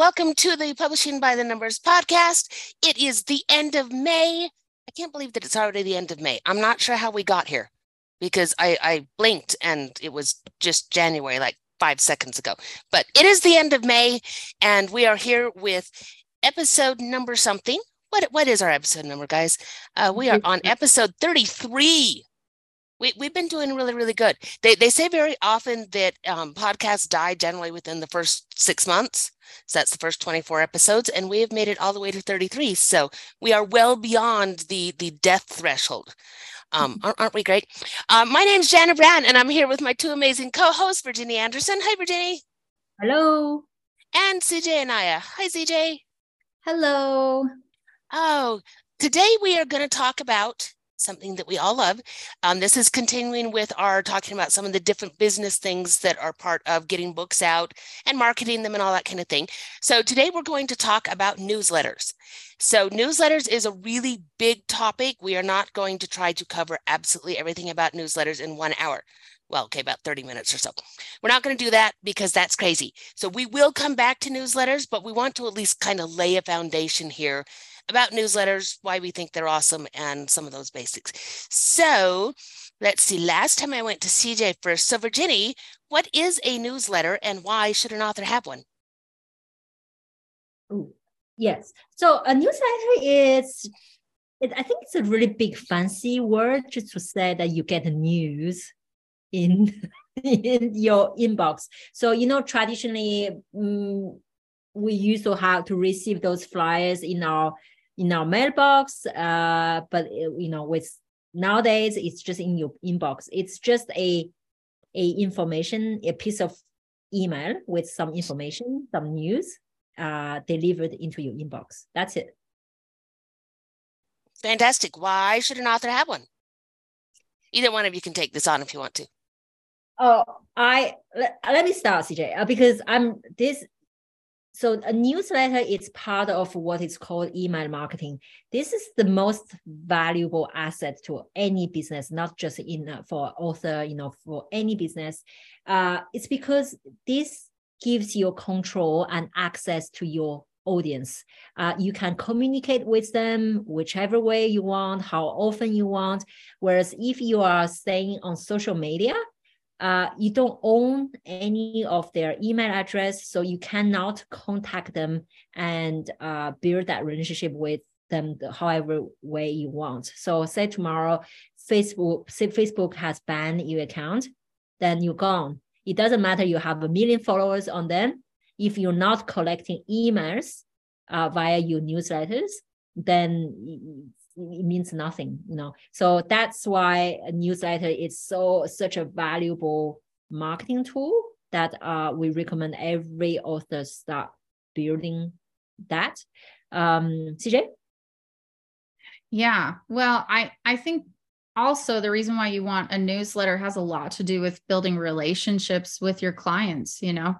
welcome to the Publishing by the Numbers podcast. It is the end of May. I can't believe that it's already the end of May. I'm not sure how we got here because I, I blinked and it was just January, like five seconds ago. But it is the end of May, and we are here with episode number something. What, what is our episode number, guys? Uh, we are on episode 33 we, we've been doing really really good. They, they say very often that um, podcasts die generally within the first six months. So that's the first 24 episodes and we have made it all the way to 33 so we are well beyond the the death threshold. Um, mm-hmm. aren't, aren't we great? Uh, my name is Jana Brown and i'm here with my two amazing co-hosts virginia anderson. Hi virginia. Hello. And cj anaya. Hi cj hello. Oh today we are going to talk about something that we all love. Um, this is continuing with our talking about some of the different business things that are part of getting books out and marketing them and all that kind of thing. So today we're going to talk about newsletters. So newsletters is a really big topic. We are not going to try to cover absolutely everything about newsletters in one hour. Well, okay, about 30 minutes or so. We're not going to do that because that's crazy. So we will come back to newsletters, but we want to at least kind of lay a foundation here about newsletters, why we think they're awesome, and some of those basics. So let's see. Last time I went to CJ first. So, Virginie, what is a newsletter and why should an author have one? Ooh, yes. So, a newsletter is, it, I think it's a really big fancy word just to say that you get news in in your inbox. So, you know, traditionally, um, we used to have to receive those flyers in our in our mailbox. Uh, but uh, you know, with nowadays it's just in your inbox. It's just a a information, a piece of email with some information, some news, uh, delivered into your inbox. That's it. Fantastic. Why should an author have one? Either one of you can take this on if you want to. Oh, I let, let me start, CJ, uh, because I'm this so a newsletter is part of what is called email marketing. This is the most valuable asset to any business, not just in uh, for author, you know, for any business. Uh, it's because this gives you control and access to your audience. Uh, you can communicate with them whichever way you want, how often you want. Whereas if you are staying on social media, uh, you don't own any of their email address, so you cannot contact them and uh, build that relationship with them the, however way you want. So say tomorrow, Facebook, say Facebook has banned your account, then you're gone. It doesn't matter you have a million followers on them. If you're not collecting emails uh, via your newsletters, then it means nothing you know. So that's why a newsletter is so such a valuable marketing tool that uh, we recommend every author start building that. Um cj yeah well i i think also the reason why you want a newsletter has a lot to do with building relationships with your clients you know.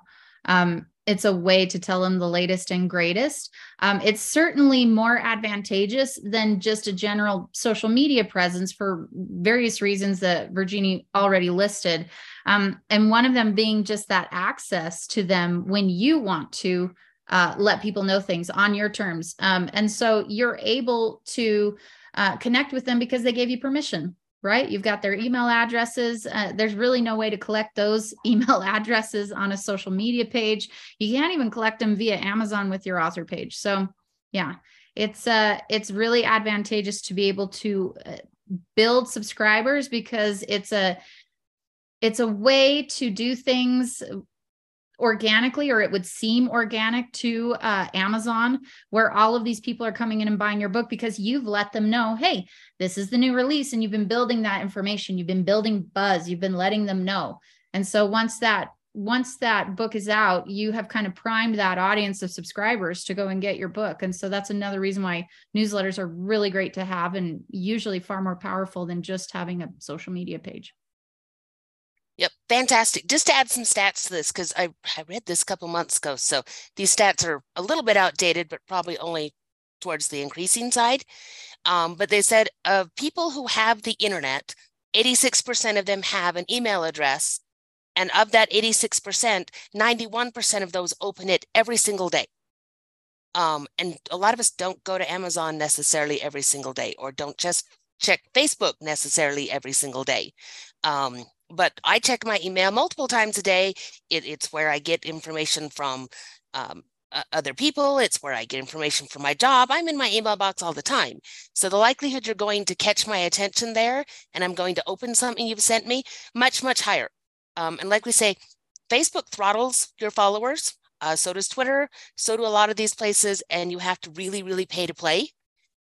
Um, it's a way to tell them the latest and greatest. Um, it's certainly more advantageous than just a general social media presence for various reasons that Virginie already listed. Um, and one of them being just that access to them when you want to uh, let people know things on your terms. Um, and so you're able to uh, connect with them because they gave you permission right? You've got their email addresses. Uh, there's really no way to collect those email addresses on a social media page. You can't even collect them via Amazon with your author page. So, yeah, it's uh, it's really advantageous to be able to uh, build subscribers because it's a it's a way to do things organically or it would seem organic to uh, Amazon, where all of these people are coming in and buying your book because you've let them know, hey, this is the new release. And you've been building that information. You've been building buzz. You've been letting them know. And so once that once that book is out, you have kind of primed that audience of subscribers to go and get your book. And so that's another reason why newsletters are really great to have and usually far more powerful than just having a social media page. Fantastic. Just to add some stats to this, because I, I read this a couple months ago. So these stats are a little bit outdated, but probably only towards the increasing side. Um, but they said of people who have the internet, 86% of them have an email address And of that 86%, 91% of those open it every single day. Um, and a lot of us don't go to Amazon necessarily every single day or don't just check Facebook necessarily every single day. Um, but I check my email multiple times a day. It, it's where I get information from um, uh, other people. It's where I get information from my job. I'm in my email box all the time. So the likelihood you're going to catch my attention there and I'm going to open something you've sent me, much, much higher. Um, and like we say, Facebook throttles your followers. Uh, so does Twitter. So do a lot of these places. And you have to really, really pay to play.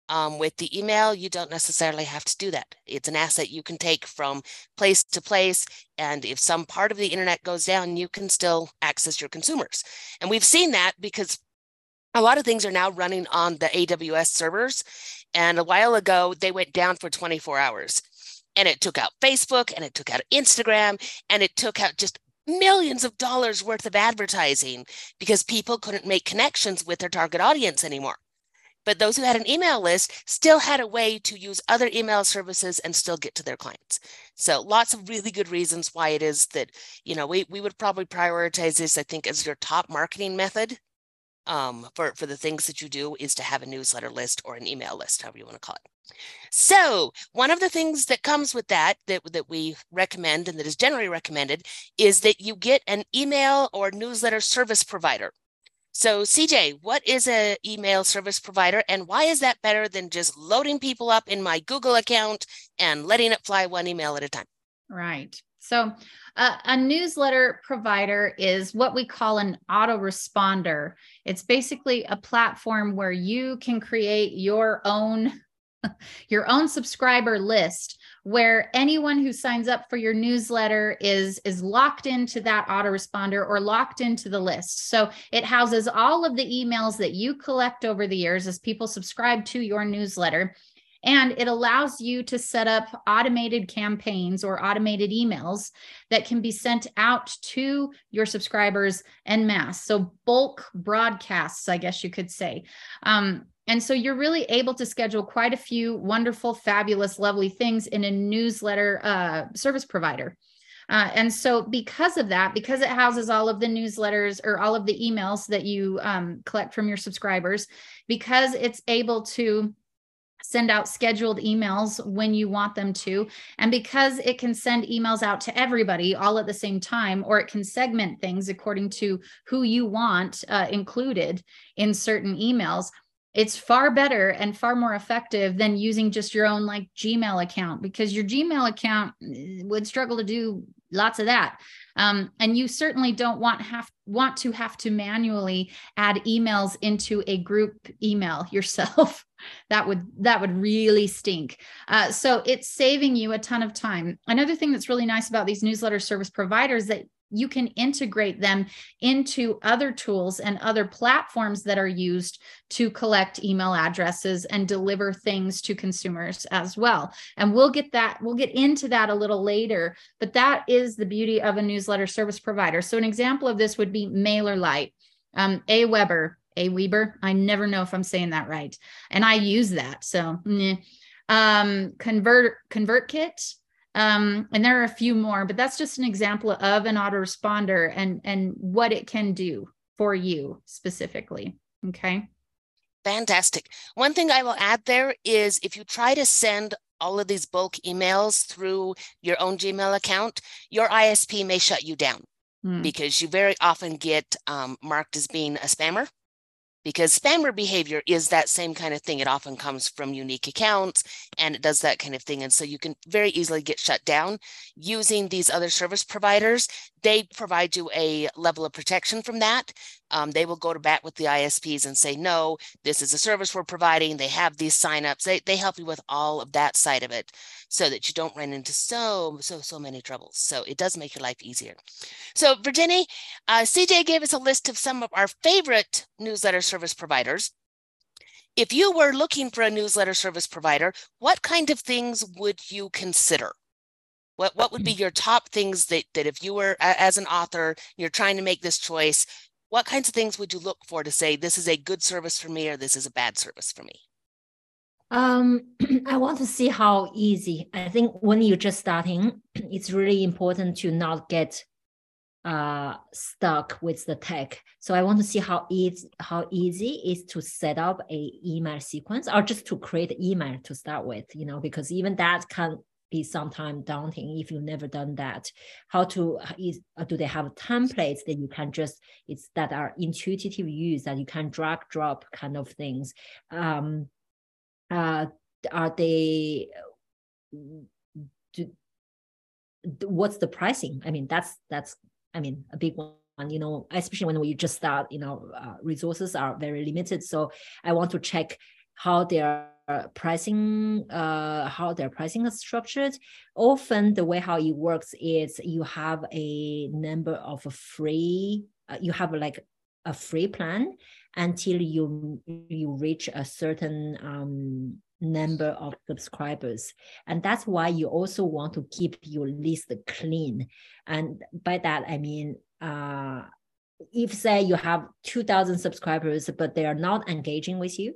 Um, with the email, you don't necessarily have to do that. It's an asset you can take from place to place. And if some part of the internet goes down, you can still access your consumers. And we've seen that because a lot of things are now running on the AWS servers. And a while ago, they went down for 24 hours. And it took out Facebook and it took out Instagram and it took out just millions of dollars worth of advertising because people couldn't make connections with their target audience anymore. But those who had an email list still had a way to use other email services and still get to their clients. So lots of really good reasons why it is that, you know, we, we would probably prioritize this, I think, as your top marketing method um, for, for the things that you do is to have a newsletter list or an email list, however you want to call it. So one of the things that comes with that, that that we recommend and that is generally recommended is that you get an email or newsletter service provider. So, CJ, what is an email service provider and why is that better than just loading people up in my Google account and letting it fly one email at a time? Right. So, uh, a newsletter provider is what we call an autoresponder. It's basically a platform where you can create your own your own subscriber list where anyone who signs up for your newsletter is is locked into that autoresponder or locked into the list so it houses all of the emails that you collect over the years as people subscribe to your newsletter and it allows you to set up automated campaigns or automated emails that can be sent out to your subscribers en masse. So, bulk broadcasts, I guess you could say. Um, and so you're really able to schedule quite a few wonderful, fabulous, lovely things in a newsletter uh, service provider. Uh, and so, because of that, because it houses all of the newsletters or all of the emails that you um, collect from your subscribers, because it's able to send out scheduled emails when you want them to. And because it can send emails out to everybody all at the same time, or it can segment things according to who you want uh, included in certain emails, it's far better and far more effective than using just your own like Gmail account because your Gmail account eh, would struggle to do lots of that. Um, and you certainly don't want have want to have to manually add emails into a group email yourself. that would that would really stink. Uh, so it's saving you a ton of time. Another thing that's really nice about these newsletter service providers that you can integrate them into other tools and other platforms that are used to collect email addresses and deliver things to consumers as well. And we'll get that, we'll get into that a little later, but that is the beauty of a newsletter service provider. So, an example of this would be MailerLite. Um, Aweber, A Weber, I never know if I'm saying that right. And I use that. So, um, Convert ConvertKit, um, and there are a few more, but that's just an example of an autoresponder and and what it can do for you specifically. Okay. Fantastic. One thing I will add there is if you try to send all of these bulk emails through your own Gmail account, your ISP may shut you down mm. because you very often get um, marked as being a spammer because spammer behavior is that same kind of thing. It often comes from unique accounts and it does that kind of thing. And so you can very easily get shut down using these other service providers. They provide you a level of protection from that. Um, they will go to bat with the ISPs and say, no, this is a service we're providing. They have these signups. They, they help you with all of that side of it so that you don't run into so, so, so many troubles. So it does make your life easier. So Virginia, uh, CJ gave us a list of some of our favorite newsletter service providers. If you were looking for a newsletter service provider, what kind of things would you consider? What, what would be your top things that, that if you were as an author, you're trying to make this choice, what kinds of things would you look for to say this is a good service for me or this is a bad service for me? Um, I want to see how easy. I think when you're just starting, it's really important to not get uh, stuck with the tech. So I want to see how easy how easy is to set up a email sequence or just to create email to start with, you know, because even that can be sometimes daunting if you've never done that. How to is uh, do they have templates that you can just it's that are intuitive use that you can drag drop kind of things. Um, uh, are they do, what's the pricing? I mean, that's that's I mean, a big one you know especially when we just start you know uh, resources are very limited so i want to check how their pricing uh how their pricing is structured often the way how it works is you have a number of free uh, you have like a free plan until you you reach a certain um number of subscribers. And that's why you also want to keep your list clean. And by that, I mean, uh, if say you have 2000 subscribers, but they are not engaging with you,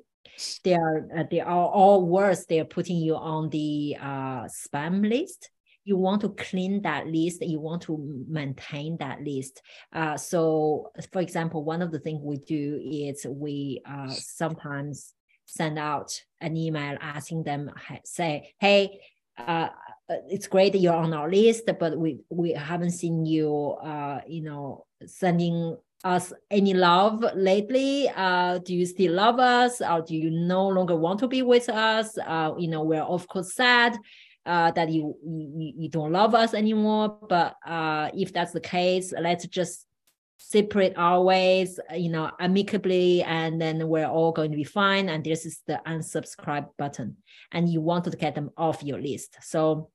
they are, uh, they are all worse, they are putting you on the uh, spam list. You want to clean that list you want to maintain that list. Uh, so for example one of the things we do is we uh, sometimes send out an email asking them, say, hey, uh, uh, it's great that you're on our list, but we we haven't seen you, uh, you know, sending us any love lately. Uh, do you still love us, or do you no longer want to be with us? Uh, you know, we're of course sad uh, that you, you you don't love us anymore. But uh, if that's the case, let's just separate our ways, you know, amicably, and then we're all going to be fine. And this is the unsubscribe button, and you want to get them off your list. So,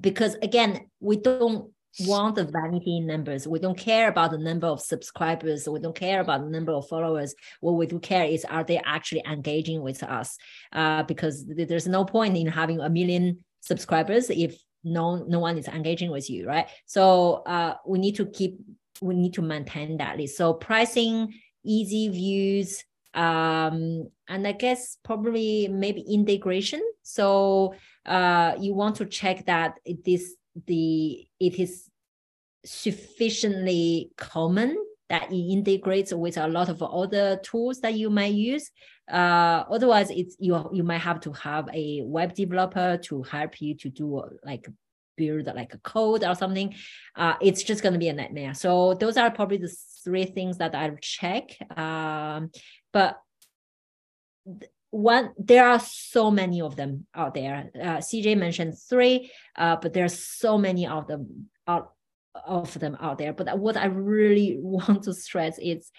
because again, we don't want the vanity numbers. We don't care about the number of subscribers. We don't care about the number of followers. What we do care is are they actually engaging with us? Uh, because there's no point in having a million subscribers if no no one is engaging with you, right? So uh, we need to keep we need to maintain that list. So pricing, easy views, um, and I guess probably maybe integration. So uh, you want to check that it is the it is sufficiently common that it integrates with a lot of other tools that you might use. Uh, otherwise, it's you you might have to have a web developer to help you to do like build like a code or something, uh, it's just going to be a nightmare. So those are probably the three things that I check. Um, but one, there are so many of them out there. Uh, CJ mentioned three, uh, but there's so many of them out of them out there. But what I really want to stress is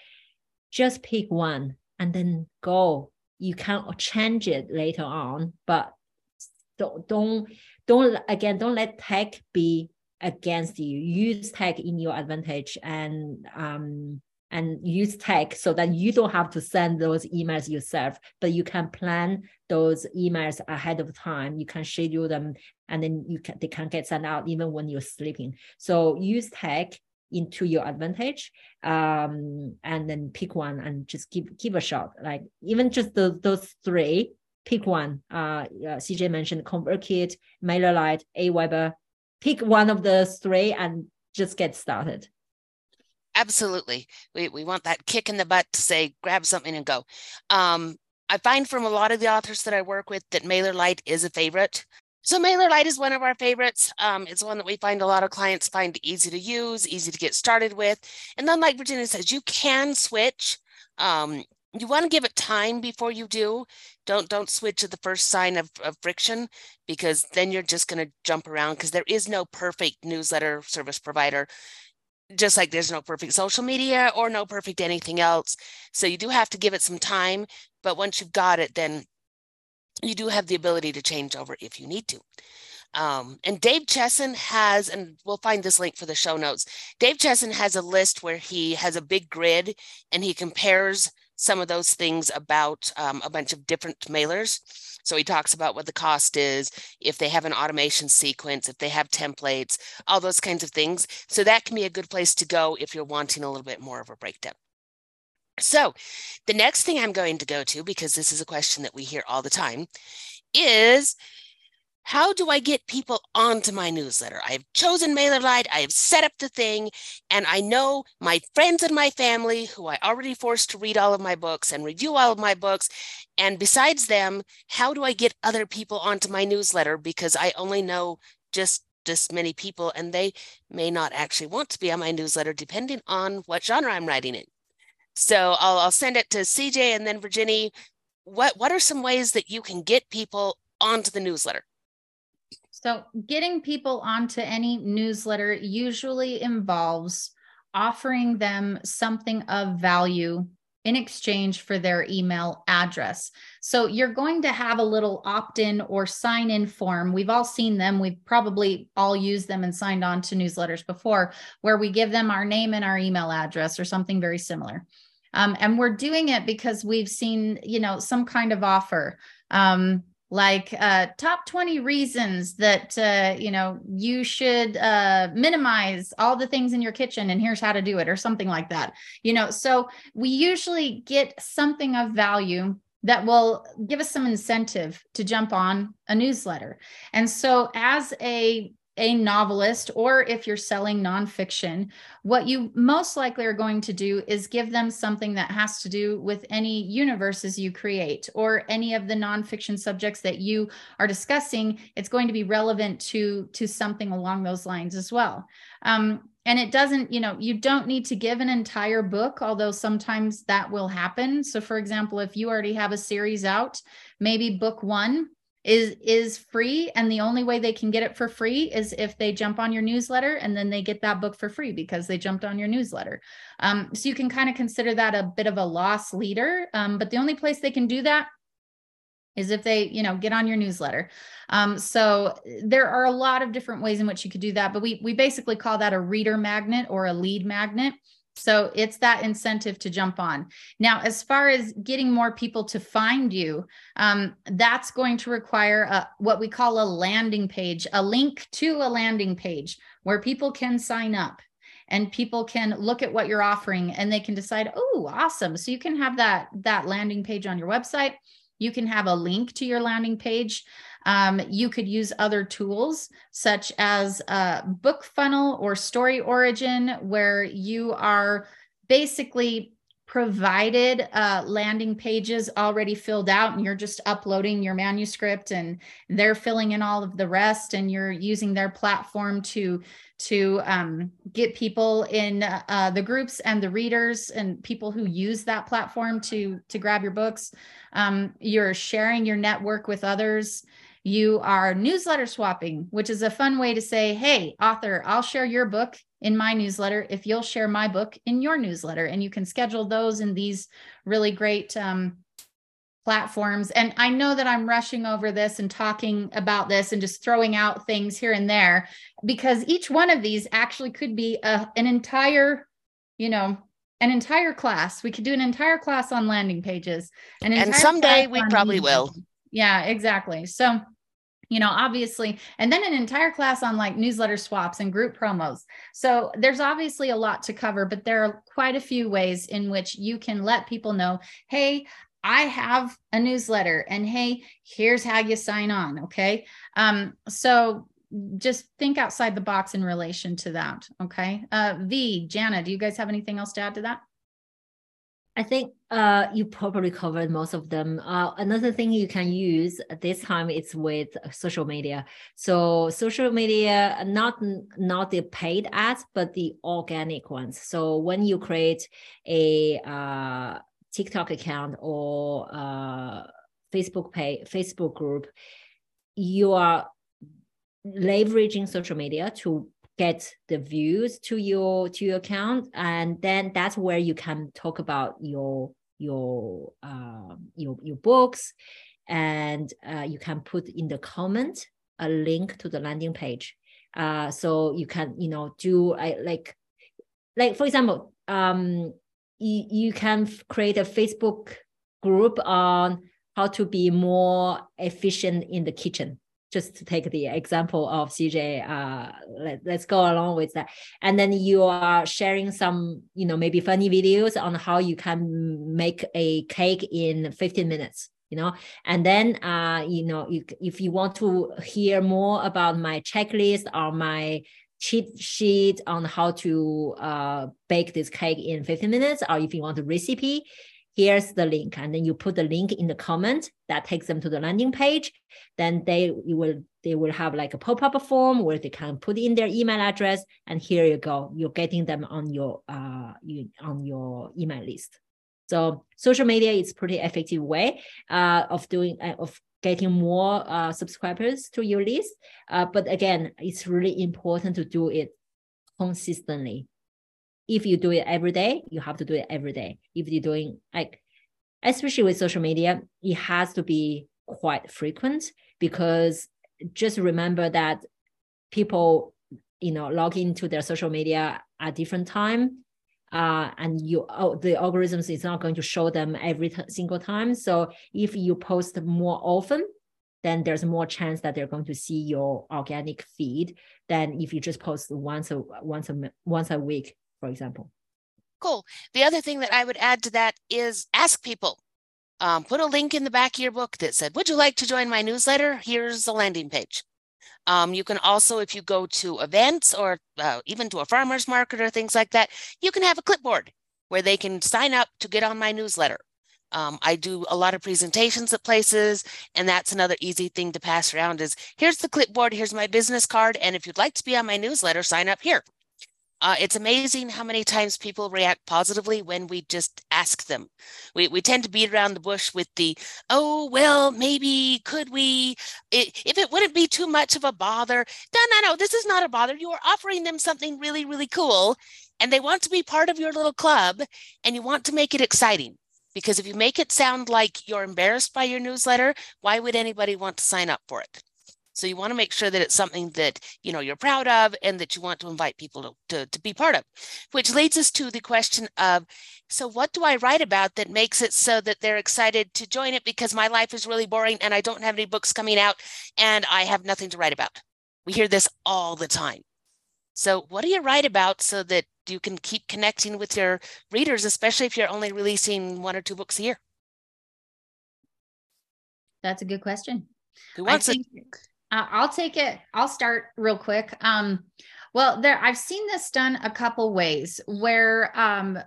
just pick one and then go. You can change it later on, but don't don't don't again don't let tech be against you use tech in your advantage and um and use tech so that you don't have to send those emails yourself but you can plan those emails ahead of time you can schedule them and then you can they can get sent out even when you're sleeping so use tech into your advantage um and then pick one and just give give a shot like even just the, those three pick one. Uh, uh, CJ mentioned ConvertKit, MailerLite, Aweber. Pick one of the three and just get started. Absolutely. We, we want that kick in the butt to say, grab something and go. Um, I find from a lot of the authors that I work with that MailerLite is a favorite. So MailerLite is one of our favorites. Um, it's one that we find a lot of clients find easy to use, easy to get started with. And then, like Virginia says, you can switch. Um, you want to give it time before you do don't don't switch at the first sign of, of friction because then you're just going to jump around because there is no perfect newsletter service provider just like there's no perfect social media or no perfect anything else so you do have to give it some time but once you've got it then you do have the ability to change over if you need to um, and Dave Chesson has, and we'll find this link for the show notes. Dave Chesson has a list where he has a big grid and he compares some of those things about um, a bunch of different mailers. So he talks about what the cost is, if they have an automation sequence, if they have templates, all those kinds of things. So that can be a good place to go if you're wanting a little bit more of a breakdown. So the next thing I'm going to go to, because this is a question that we hear all the time, is how do I get people onto my newsletter? I've chosen MailerLite, I have set up the thing, and I know my friends and my family who I already forced to read all of my books and review all of my books. And besides them, how do I get other people onto my newsletter? Because I only know just this many people and they may not actually want to be on my newsletter depending on what genre I'm writing in. So I'll, I'll send it to CJ and then Virginie. What, what are some ways that you can get people onto the newsletter? So, getting people onto any newsletter usually involves offering them something of value in exchange for their email address. So, you're going to have a little opt in or sign in form. We've all seen them. We've probably all used them and signed on to newsletters before, where we give them our name and our email address or something very similar. Um, and we're doing it because we've seen, you know, some kind of offer. Um, like uh, top 20 reasons that uh, you know you should uh, minimize all the things in your kitchen and here's how to do it or something like that you know? So we usually get something of value that will give us some incentive to jump on a newsletter. And so as a a novelist or if you're selling nonfiction, what you most likely are going to do is give them something that has to do with any universes you create or any of the nonfiction subjects that you are discussing. It's going to be relevant to to something along those lines as well. Um, and it doesn't, you know, you don't need to give an entire book, although sometimes that will happen. So, for example, if you already have a series out, maybe book one is is free and the only way they can get it for free is if they jump on your newsletter and then they get that book for free because they jumped on your newsletter. Um, so you can kind of consider that a bit of a loss leader um, but the only place they can do that is if they you know get on your newsletter. Um, so there are a lot of different ways in which you could do that but we we basically call that a reader magnet or a lead magnet so it's that incentive to jump on. Now, as far as getting more people to find you, um, that's going to require a, what we call a landing page, a link to a landing page where people can sign up and people can look at what you're offering and they can decide, oh, awesome. So you can have that that landing page on your website. You can have a link to your landing page. Um, you could use other tools such as uh, BookFunnel or StoryOrigin, where you are basically provided uh, landing pages already filled out and you're just uploading your manuscript and they're filling in all of the rest and you're using their platform to to um, get people in uh, the groups and the readers and people who use that platform to to grab your books. Um, you're sharing your network with others. You are newsletter swapping, which is a fun way to say, hey, author, I'll share your book in my newsletter if you'll share my book in your newsletter. And you can schedule those in these really great um, platforms. And I know that I'm rushing over this and talking about this and just throwing out things here and there because each one of these actually could be a, an entire, you know, an entire class. We could do an entire class on landing pages. and someday we probably will. Yeah, exactly. So you know obviously and then an entire class on like newsletter swaps and group promos. So there's obviously a lot to cover but there are quite a few ways in which you can let people know hey i have a newsletter and hey here's how you sign on okay? Um so just think outside the box in relation to that okay? Uh v jana do you guys have anything else to add to that I think uh, you probably covered most of them. Uh, another thing you can use this time is with social media. So social media, not not the paid ads, but the organic ones. So when you create a uh, TikTok account or uh, Facebook page, Facebook group, you are leveraging social media to get the views to your to your account and then that's where you can talk about your your uh, your your books and uh, you can put in the comment a link to the landing page. Uh, so you can you know do I, like like for example um you, you can create a facebook group on how to be more efficient in the kitchen just to take the example of CJ, uh, let, let's go along with that. And then you are sharing some, you know, maybe funny videos on how you can make a cake in 15 minutes you know and then uh you know you, if you want to hear more about my checklist or my cheat sheet on how to uh, bake this cake in 15 minutes or if you want a recipe here's the link and then you put the link in the comment that takes them to the landing page then they you will they will have like a pop-up form where they can put in their email address and here you go you're getting them on your uh you, on your email list so social media is pretty effective way uh, of doing uh, of getting more uh, subscribers to your list. Uh, but again, it's really important to do it consistently. If you do it every day, you have to do it every day. If you're doing like, especially with social media, it has to be quite frequent because just remember that people, you know, log into their social media at different time uh, and you oh, the algorithms is not going to show them every single time. So if you post more often, then there's more chance that they're going to see your organic feed than if you just post once a once a once a week, for example. Cool. The other thing that I would add to that is ask people. Um, put a link in the back of your book that said, "Would you like to join my newsletter?" Here's the landing page. Um, you can also, if you go to events or uh, even to a farmer's market or things like that, you can have a clipboard where they can sign up to get on my newsletter. Um, I do a lot of presentations at places, and that's another easy thing to pass around is here's the clipboard, here's my business card, and if you'd like to be on my newsletter, sign up here. Uh, it's amazing how many times people react positively when we just ask them. We, we tend to beat around the bush with the, oh, well, maybe, could we? It, if it wouldn't be too much of a bother. No, no, no, this is not a bother. You are offering them something really, really cool, and they want to be part of your little club, and you want to make it exciting. Because if you make it sound like you're embarrassed by your newsletter, why would anybody want to sign up for it? So you want to make sure that it's something that you know you're proud of and that you want to invite people to, to, to be part of. Which leads us to the question of so what do I write about that makes it so that they're excited to join it because my life is really boring and I don't have any books coming out and I have nothing to write about. We hear this all the time. So what do you write about so that you can keep connecting with your readers, especially if you're only releasing one or two books a year? That's a good question. Who wants I think, it? Uh, I'll take it. I'll start real quick. Um, well, there I've seen this done a couple ways where um,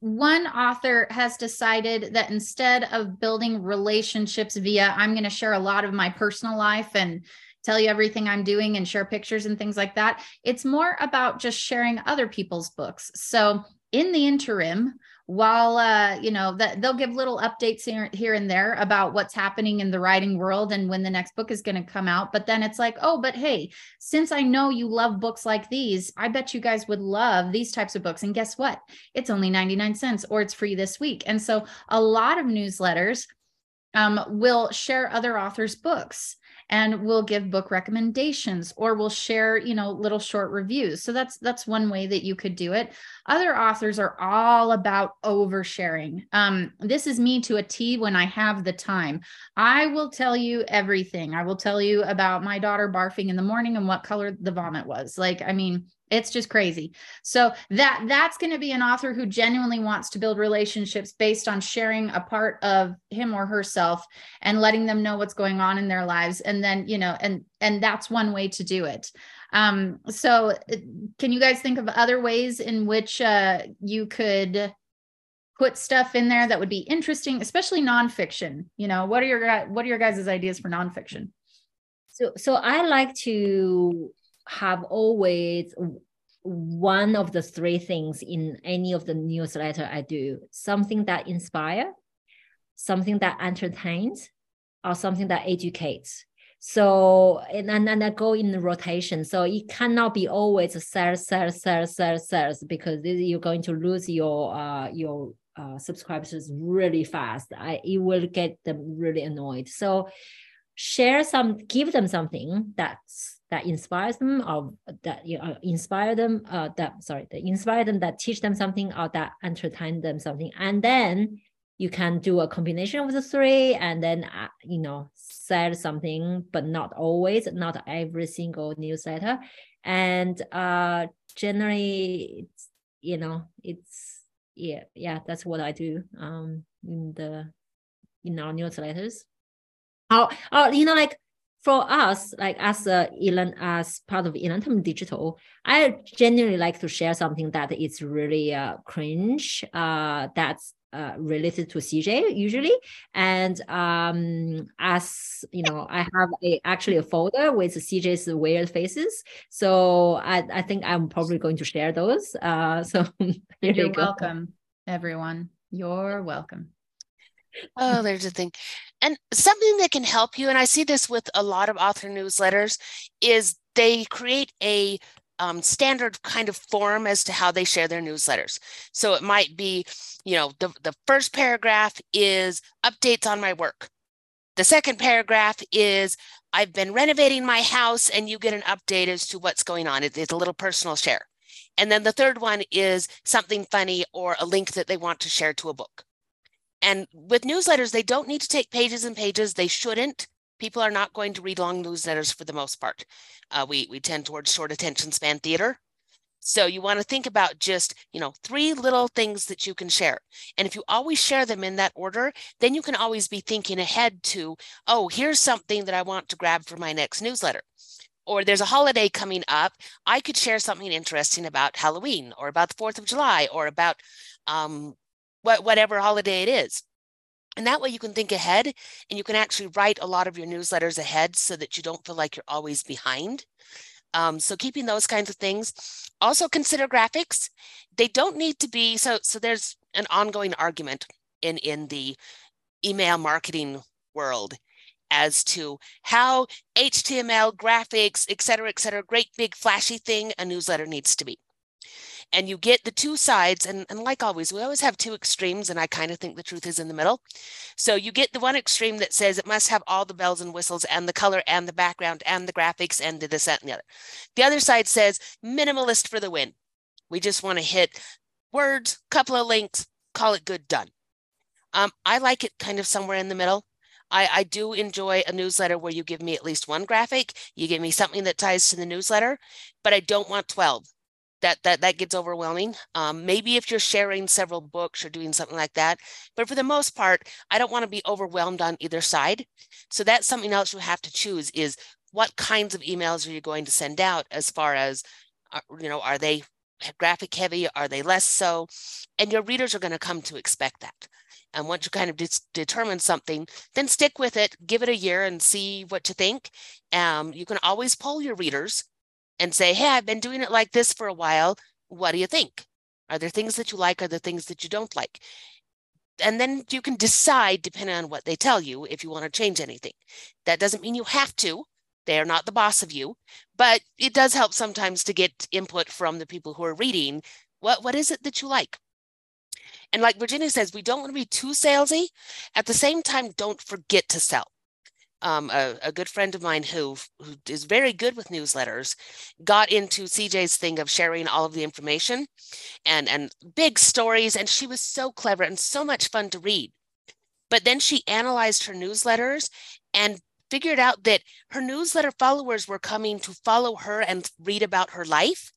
one author has decided that instead of building relationships via I'm going to share a lot of my personal life and tell you everything I'm doing and share pictures and things like that, it's more about just sharing other people's books. So in the interim, while uh, you know that they'll give little updates here, here and there about what's happening in the writing world and when the next book is going to come out but then it's like oh but hey since i know you love books like these i bet you guys would love these types of books and guess what? It's only 99 cents or it's free this week. And so a lot of newsletters um, will share other authors books and we'll give book recommendations or we'll share you know little short reviews. So that's that's one way that you could do it. Other authors are all about oversharing. Um, this is me to a t when i have the time. I will tell you everything. I will tell you about my daughter barfing in the morning and what color the vomit was. Like i mean it's just crazy. So that that's going to be an author who genuinely wants to build relationships based on sharing a part of him or herself and letting them know what's going on in their lives. And then you know and and that's one way to do it. Um so uh, can you guys think of other ways in which uh you could put stuff in there that would be interesting especially nonfiction? You know what are your what are your guys' ideas for nonfiction? So so i like to have always one of the three things in any of the newsletter I do something that inspire, something that entertains, or something that educates. So and and then I go in rotation. So it cannot be always sales, sales, sales, sales, sales because you're going to lose your uh your uh, subscribers really fast. I it will get them really annoyed. So share some, give them something that's that inspires them or that you know, inspire them uh, that sorry that inspire them that teach them something or that entertain them something and then you can do a combination of the three and then uh, you know sell something but not always not every single newsletter and uh generally you know it's yeah yeah that's what i do um in the in our newsletters. Or, or you know, like for us, like as a Elan, as part of Elantum Digital, I genuinely like to share something that is really uh, cringe. Uh, that's uh, related to CJ usually. And um, as you know, I have a actually a folder with CJ's weird faces. So I, I think I'm probably going to share those. Uh, so you're you welcome, everyone. You're welcome. Oh, there's a thing. And something that can help you, and I see this with a lot of author newsletters, is they create a um, standard kind of form as to how they share their newsletters. So it might be, you know, the, the first paragraph is updates on my work. The second paragraph is I've been renovating my house and you get an update as to what's going on. It, it's a little personal share. And then the third one is something funny or a link that they want to share to a book. And with newsletters, they don't need to take pages and pages. They shouldn't. People are not going to read long newsletters for the most part. Uh, we, we tend towards short attention span theater. So you want to think about just, you know, three little things that you can share. And if you always share them in that order, then you can always be thinking ahead to, oh, here's something that I want to grab for my next newsletter. Or there's a holiday coming up. I could share something interesting about Halloween or about the 4th of July or about um, what, whatever holiday it is. And that way you can think ahead and you can actually write a lot of your newsletters ahead so that you don't feel like you're always behind. Um, so keeping those kinds of things. Also consider graphics. They don't need to be, so, so there's an ongoing argument in, in the email marketing world as to how HTML, graphics, et cetera, et cetera, great big flashy thing a newsletter needs to be and you get the two sides and, and like always we always have two extremes and i kind of think the truth is in the middle. So you get the one extreme that says it must have all the bells and whistles and the color and the background and the graphics and the this that and the other. The other side says minimalist for the win. We just want to hit words couple of links call it good done. Um, i like it kind of somewhere in the middle. I, I do enjoy a newsletter where you give me at least one graphic, you give me something that ties to the newsletter, but I don't want 12 that that that gets overwhelming um, maybe if you're sharing several books or doing something like that but for the most part i don't want to be overwhelmed on either side. So that's something else you have to choose is what kinds of emails are you going to send out as far as uh, you know are they graphic heavy are they less so? And your readers are going to come to expect that. And once you kind of de- determine something then stick with it give it a year and see what you think. Um, you can always poll your readers and say, Hey, I've been doing it like this for a while. What do you think? Are there things that you like? Are there things that you don't like? And then you can decide, depending on what they tell you, if you want to change anything. That doesn't mean you have to. They are not the boss of you, but it does help sometimes to get input from the people who are reading. What, what is it that you like? And like Virginia says, we don't want to be too salesy. At the same time, don't forget to sell um, a, a, good friend of mine who who is very good with newsletters got into CJ's thing of sharing all of the information and and big stories and she was so clever and so much fun to read. But then she analyzed her newsletters and figured out that her newsletter followers were coming to follow her and read about her life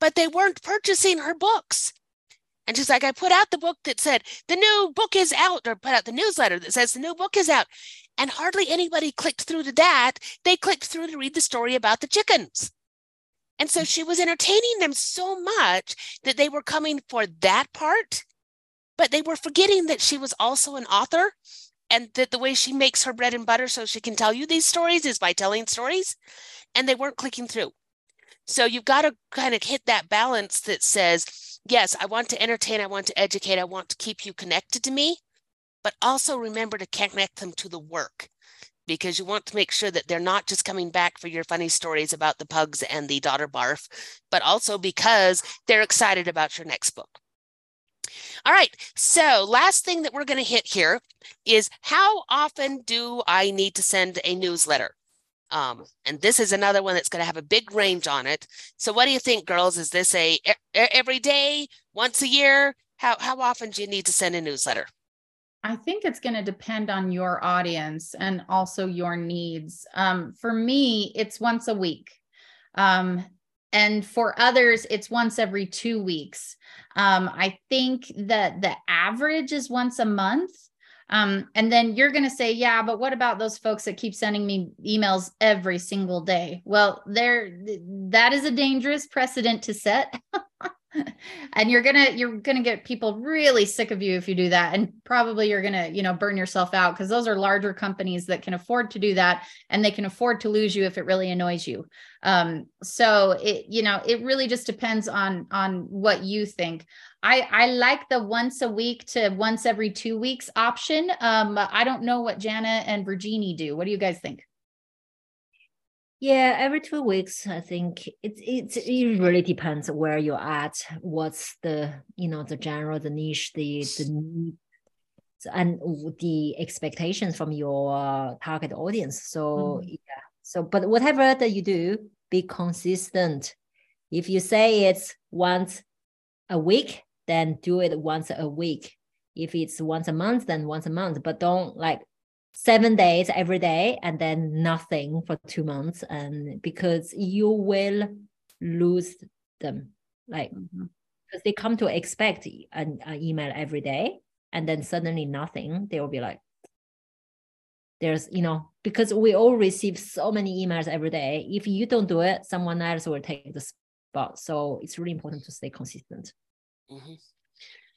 but they weren't purchasing her books and she's like, I put out the book that said the new book is out, or put out the newsletter that says the new book is out. And hardly anybody clicked through to that. They clicked through to read the story about the chickens. And so she was entertaining them so much that they were coming for that part, but they were forgetting that she was also an author and that the way she makes her bread and butter so she can tell you these stories is by telling stories. And they weren't clicking through. So you've got to kind of hit that balance that says, yes, I want to entertain, I want to educate, I want to keep you connected to me, but also remember to connect them to the work because you want to make sure that they're not just coming back for your funny stories about the pugs and the daughter barf, but also because they're excited about your next book. All right, so last thing that we're going to hit here is how often do I need to send a newsletter? Um, and this is another one that's going to have a big range on it. So what do you think, girls? Is this a every day, once a year? How, how often do you need to send a newsletter? I think it's going to depend on your audience and also your needs. Um, for me, it's once a week. Um, and for others, it's once every two weeks. Um, I think that the average is once a month. Um, and then you're going to say, yeah, but what about those folks that keep sending me emails every single day? Well, there, that is a dangerous precedent to set. and you're gonna you're gonna get people really sick of you if you do that and probably you're gonna you know burn yourself out because those are larger companies that can afford to do that and they can afford to lose you if it really annoys you um so it you know it really just depends on on what you think i i like the once a week to once every two weeks option um i don't know what jana and virginie do what do you guys think yeah, every two weeks, I think it, it it really depends where you're at. What's the you know the general, the niche, the the need, and the expectations from your target audience. So mm. yeah, so but whatever that you do, be consistent. If you say it's once a week, then do it once a week. If it's once a month, then once a month. But don't like seven days every day and then nothing for two months and because you will lose them like mm-hmm. because they come to expect an, an email every day and then suddenly nothing they will be like there's you know because we all receive so many emails every day if you don't do it someone else will take the spot so it's really important to stay consistent mm-hmm.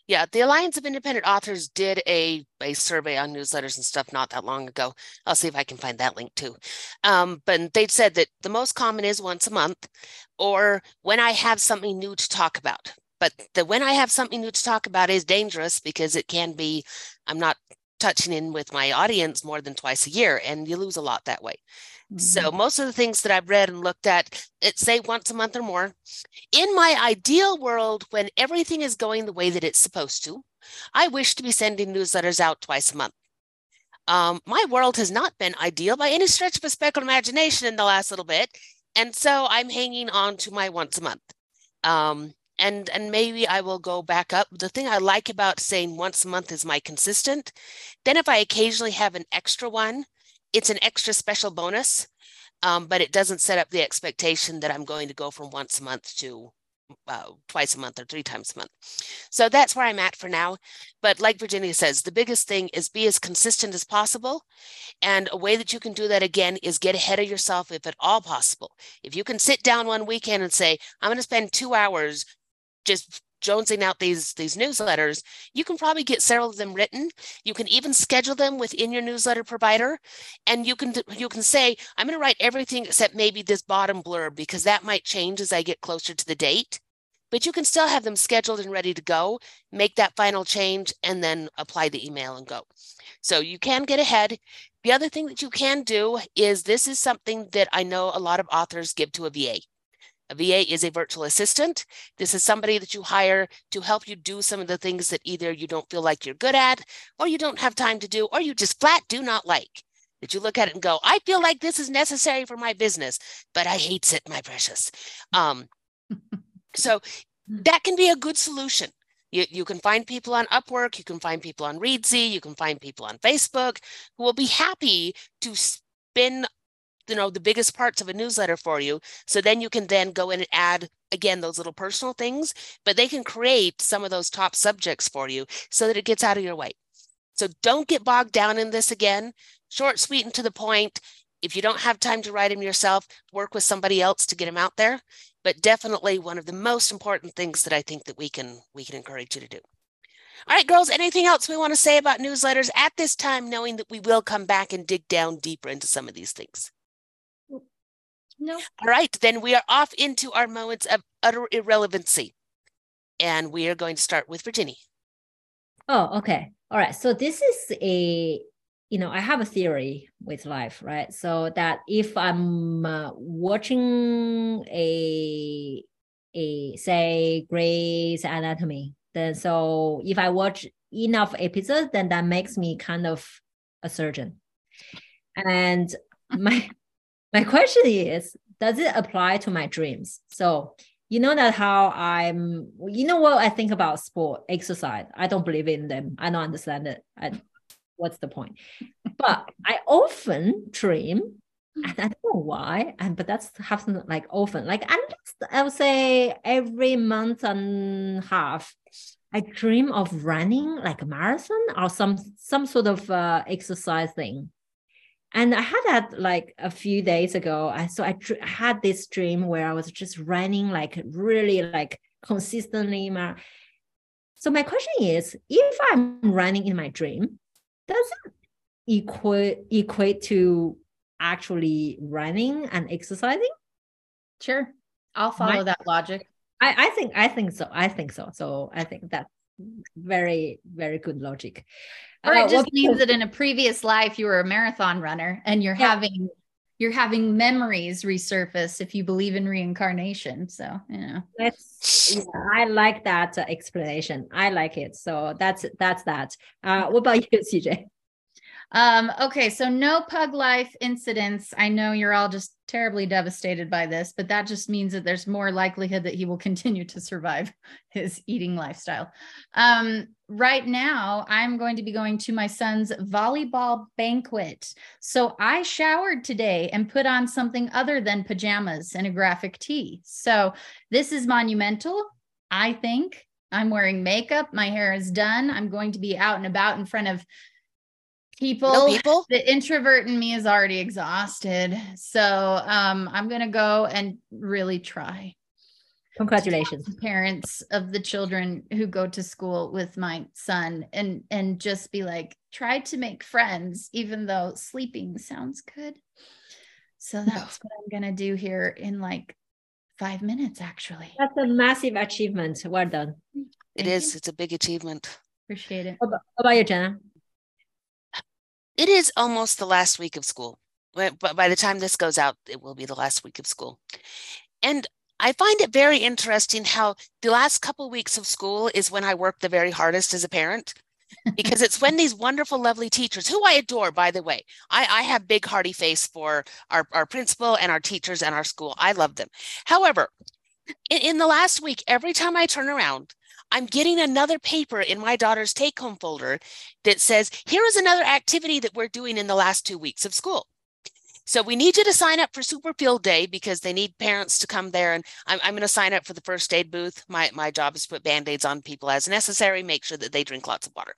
Yeah, the Alliance of Independent Authors did a, a survey on newsletters and stuff not that long ago. I'll see if I can find that link too. Um, but they said that the most common is once a month or when I have something new to talk about. But the when I have something new to talk about is dangerous because it can be, I'm not touching in with my audience more than twice a year, and you lose a lot that way. So mm-hmm. most of the things that I've read and looked at, it say once a month or more. In my ideal world, when everything is going the way that it's supposed to, I wish to be sending newsletters out twice a month. Um, my world has not been ideal by any stretch of a speck of imagination in the last little bit, and so I'm hanging on to my once a month. Um, and and maybe I will go back up. The thing I like about saying once a month is my consistent. Then if I occasionally have an extra one, it's an extra special bonus, um, but it doesn't set up the expectation that I'm going to go from once a month to uh, twice a month or three times a month. So that's where I'm at for now. But like Virginia says, the biggest thing is be as consistent as possible. And a way that you can do that again is get ahead of yourself if at all possible. If you can sit down one weekend and say, I'm going to spend two hours just jonesing out these these newsletters you can probably get several of them written. You can even schedule them within your newsletter provider. And you can you can say i'm going to write everything except maybe this bottom blurb because that might change as i get closer to the date. But you can still have them scheduled and ready to go make that final change and then apply the email and go. So you can get ahead. The other thing that you can do is this is something that i know a lot of authors give to a va a VA is a virtual assistant. This is somebody that you hire to help you do some of the things that either you don't feel like you're good at, or you don't have time to do, or you just flat do not like. That you look at it and go, I feel like this is necessary for my business, but I hate it, my precious. Um, so that can be a good solution. You, you can find people on Upwork, you can find people on Reedsy, you can find people on Facebook who will be happy to spin you know the biggest parts of a newsletter for you. So then you can then go in and add again those little personal things but they can create some of those top subjects for you so that it gets out of your way. So don't get bogged down in this again. Short sweet and to the point. If you don't have time to write them yourself work with somebody else to get them out there. But definitely one of the most important things that i think that we can we can encourage you to do. All right, girls, anything else we want to say about newsletters at this time, knowing that we will come back and dig down deeper into some of these things? No. All right, then we are off into our moments of utter irrelevancy. And we are going to start with Virginie. Oh, okay. All right. So this is a, you know, I have a theory with life, right? So that if I'm uh, watching a, a say Grey's Anatomy, then so if I watch enough episodes, then that makes me kind of a surgeon. And my my question is does it apply to my dreams? So you know that how i'm you know what i think about sport exercise. I don't believe in them. I don't understand it. I, what's the point? But i often dream and i don't know why and but that's happens like often. Like i would say every month and half I dream of running like a marathon or some some sort of uh, exercise thing. And I had that like a few days ago. I so I dr- had this dream where I was just running like really like consistently. My, so my question is, if I'm running in my dream, does it equate equate to actually running and exercising? Sure. I'll follow my, that logic. I, I think I think so. I think so. So I think that's very, very good logic. Or it uh, just means that in a previous life you were a marathon runner and you're yeah. having you're having memories resurface if you believe in reincarnation. So, you know. That's yeah, I like that explanation. I like it. So that's that's that. Uh, what about you, CJ? Um, okay, so no pug life incidents. I know you're all just terribly devastated by this, but that just means that there's more likelihood that he will continue to survive his eating lifestyle. Um, right now, I'm going to be going to my son's volleyball banquet. So I showered today and put on something other than pajamas and a graphic tee. So this is monumental, I think. I'm wearing makeup. My hair is done. I'm going to be out and about in front of people no people? the introvert in me is already exhausted. So um i'm gonna go and really try. Congratulations. Parents of the children who go to school with my son and and just be like try to make friends even though sleeping sounds good. So that's what i'm gonna do here in like five minutes actually. That's a massive achievement. Well done. It Thank is. you. it's a big achievement. Appreciate it. How about, how about you jenna it is almost the last week of school. But by the time this goes out, it will be the last week of school. And I find it very interesting how the last couple weeks of school is when I work the very hardest as a parent. because it's when these wonderful, lovely teachers, who I adore, by the way, I, I have big hearty face for our, our principal and our teachers and our school. I love them. However, in, in the last week, every time I turn around, I'm getting another paper in my daughter's take home folder that says, here is another activity that we're doing in the last two weeks of school. So we need you to sign up for Super Field Day because they need parents to come there. And I'm, I'm going to sign up for the first aid booth. My, my job is to put band-aids on people as necessary, make sure that they drink lots of water.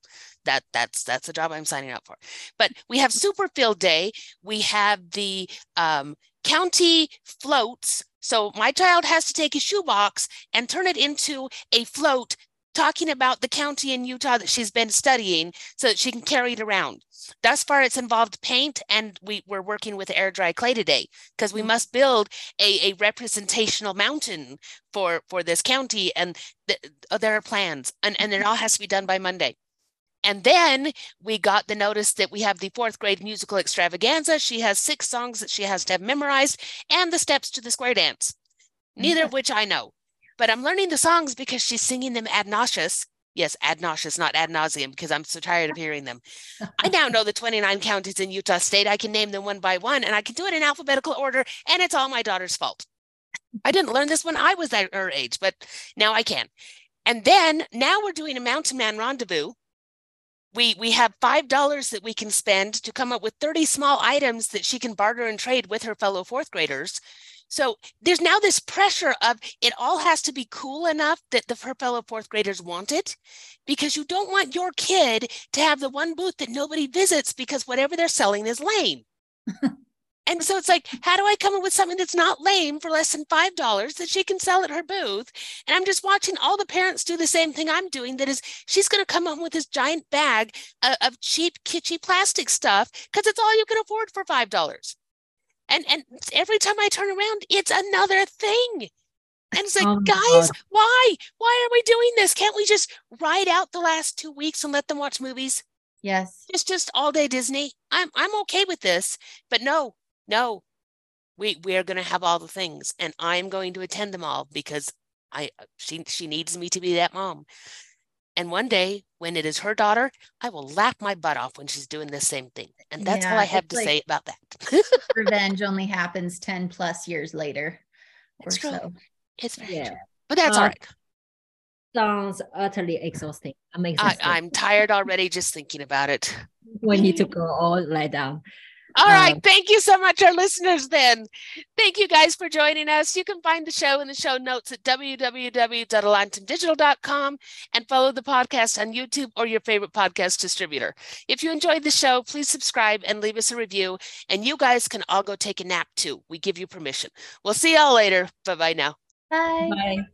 That that's that's the job I'm signing up for. But we have Super Field Day. We have the um, county floats so my child has to take a shoebox and turn it into a float talking about the county in Utah that she's been studying so that she can carry it around. Thus far, it's involved paint, and we, we're working with air dry clay today because we mm-hmm. must build a, a representational mountain for, for this county. And th- there are plans, and, and it all has to be done by Monday. And then we got the notice that we have the fourth grade musical extravaganza. She has six songs that she has to have memorized and the steps to the square dance, neither of mm-hmm. which I know. But I'm learning the songs because she's singing them ad nauseous. Yes, ad nauseous, not ad nauseum, because I'm so tired of hearing them. I now know the 29 counties in Utah State. I can name them one by one, and I can do it in alphabetical order, and it's all my daughter's fault. I didn't learn this when I was at her age, but now I can. And then now we're doing a Mountain Man rendezvous we we have five dollars that we can spend to come up with 30 small items that she can barter and trade with her fellow fourth graders. So there's now this pressure of it all has to be cool enough that the her fellow fourth graders want it because you don't want your kid to have the one booth that nobody visits because whatever they're selling is lame And so it's like, how do I come up with something that's not lame for less than $5 that she can sell at her booth? And I'm just watching all the parents do the same thing I'm doing. That is, she's going to come home with this giant bag of, of cheap, kitschy plastic stuff because it's all you can afford for $5. And, and every time I turn around, it's another thing. And it's like, oh guys, God. why? Why are we doing this? Can't we just ride out the last two weeks and let them watch movies? Yes. It's just all day Disney. I'm I'm okay with this. But no, no, we we are going to have all the things, and I am going to attend them all because I she she needs me to be that mom. And one day, when it is her daughter, I will laugh my butt off when she's doing the same thing. And that's yeah, all I have to like say about that. revenge only happens 10 plus years later. It's true. So. It's very yeah. true. But that's uh, all right. Sounds utterly exhausting. I'm exhausted. I, am tired already just thinking about it. we need to go all lie down. All right. Um, Thank you so much, our listeners, then. Thank you guys for joining us. You can find the show in the show notes at www.elantumdigital.com and follow the podcast on YouTube or your favorite podcast distributor. If you enjoyed the show, please subscribe and leave us a review. And you guys can all go take a nap too. We give you permission. We'll see y'all later. Bye bye now. Bye. Bye.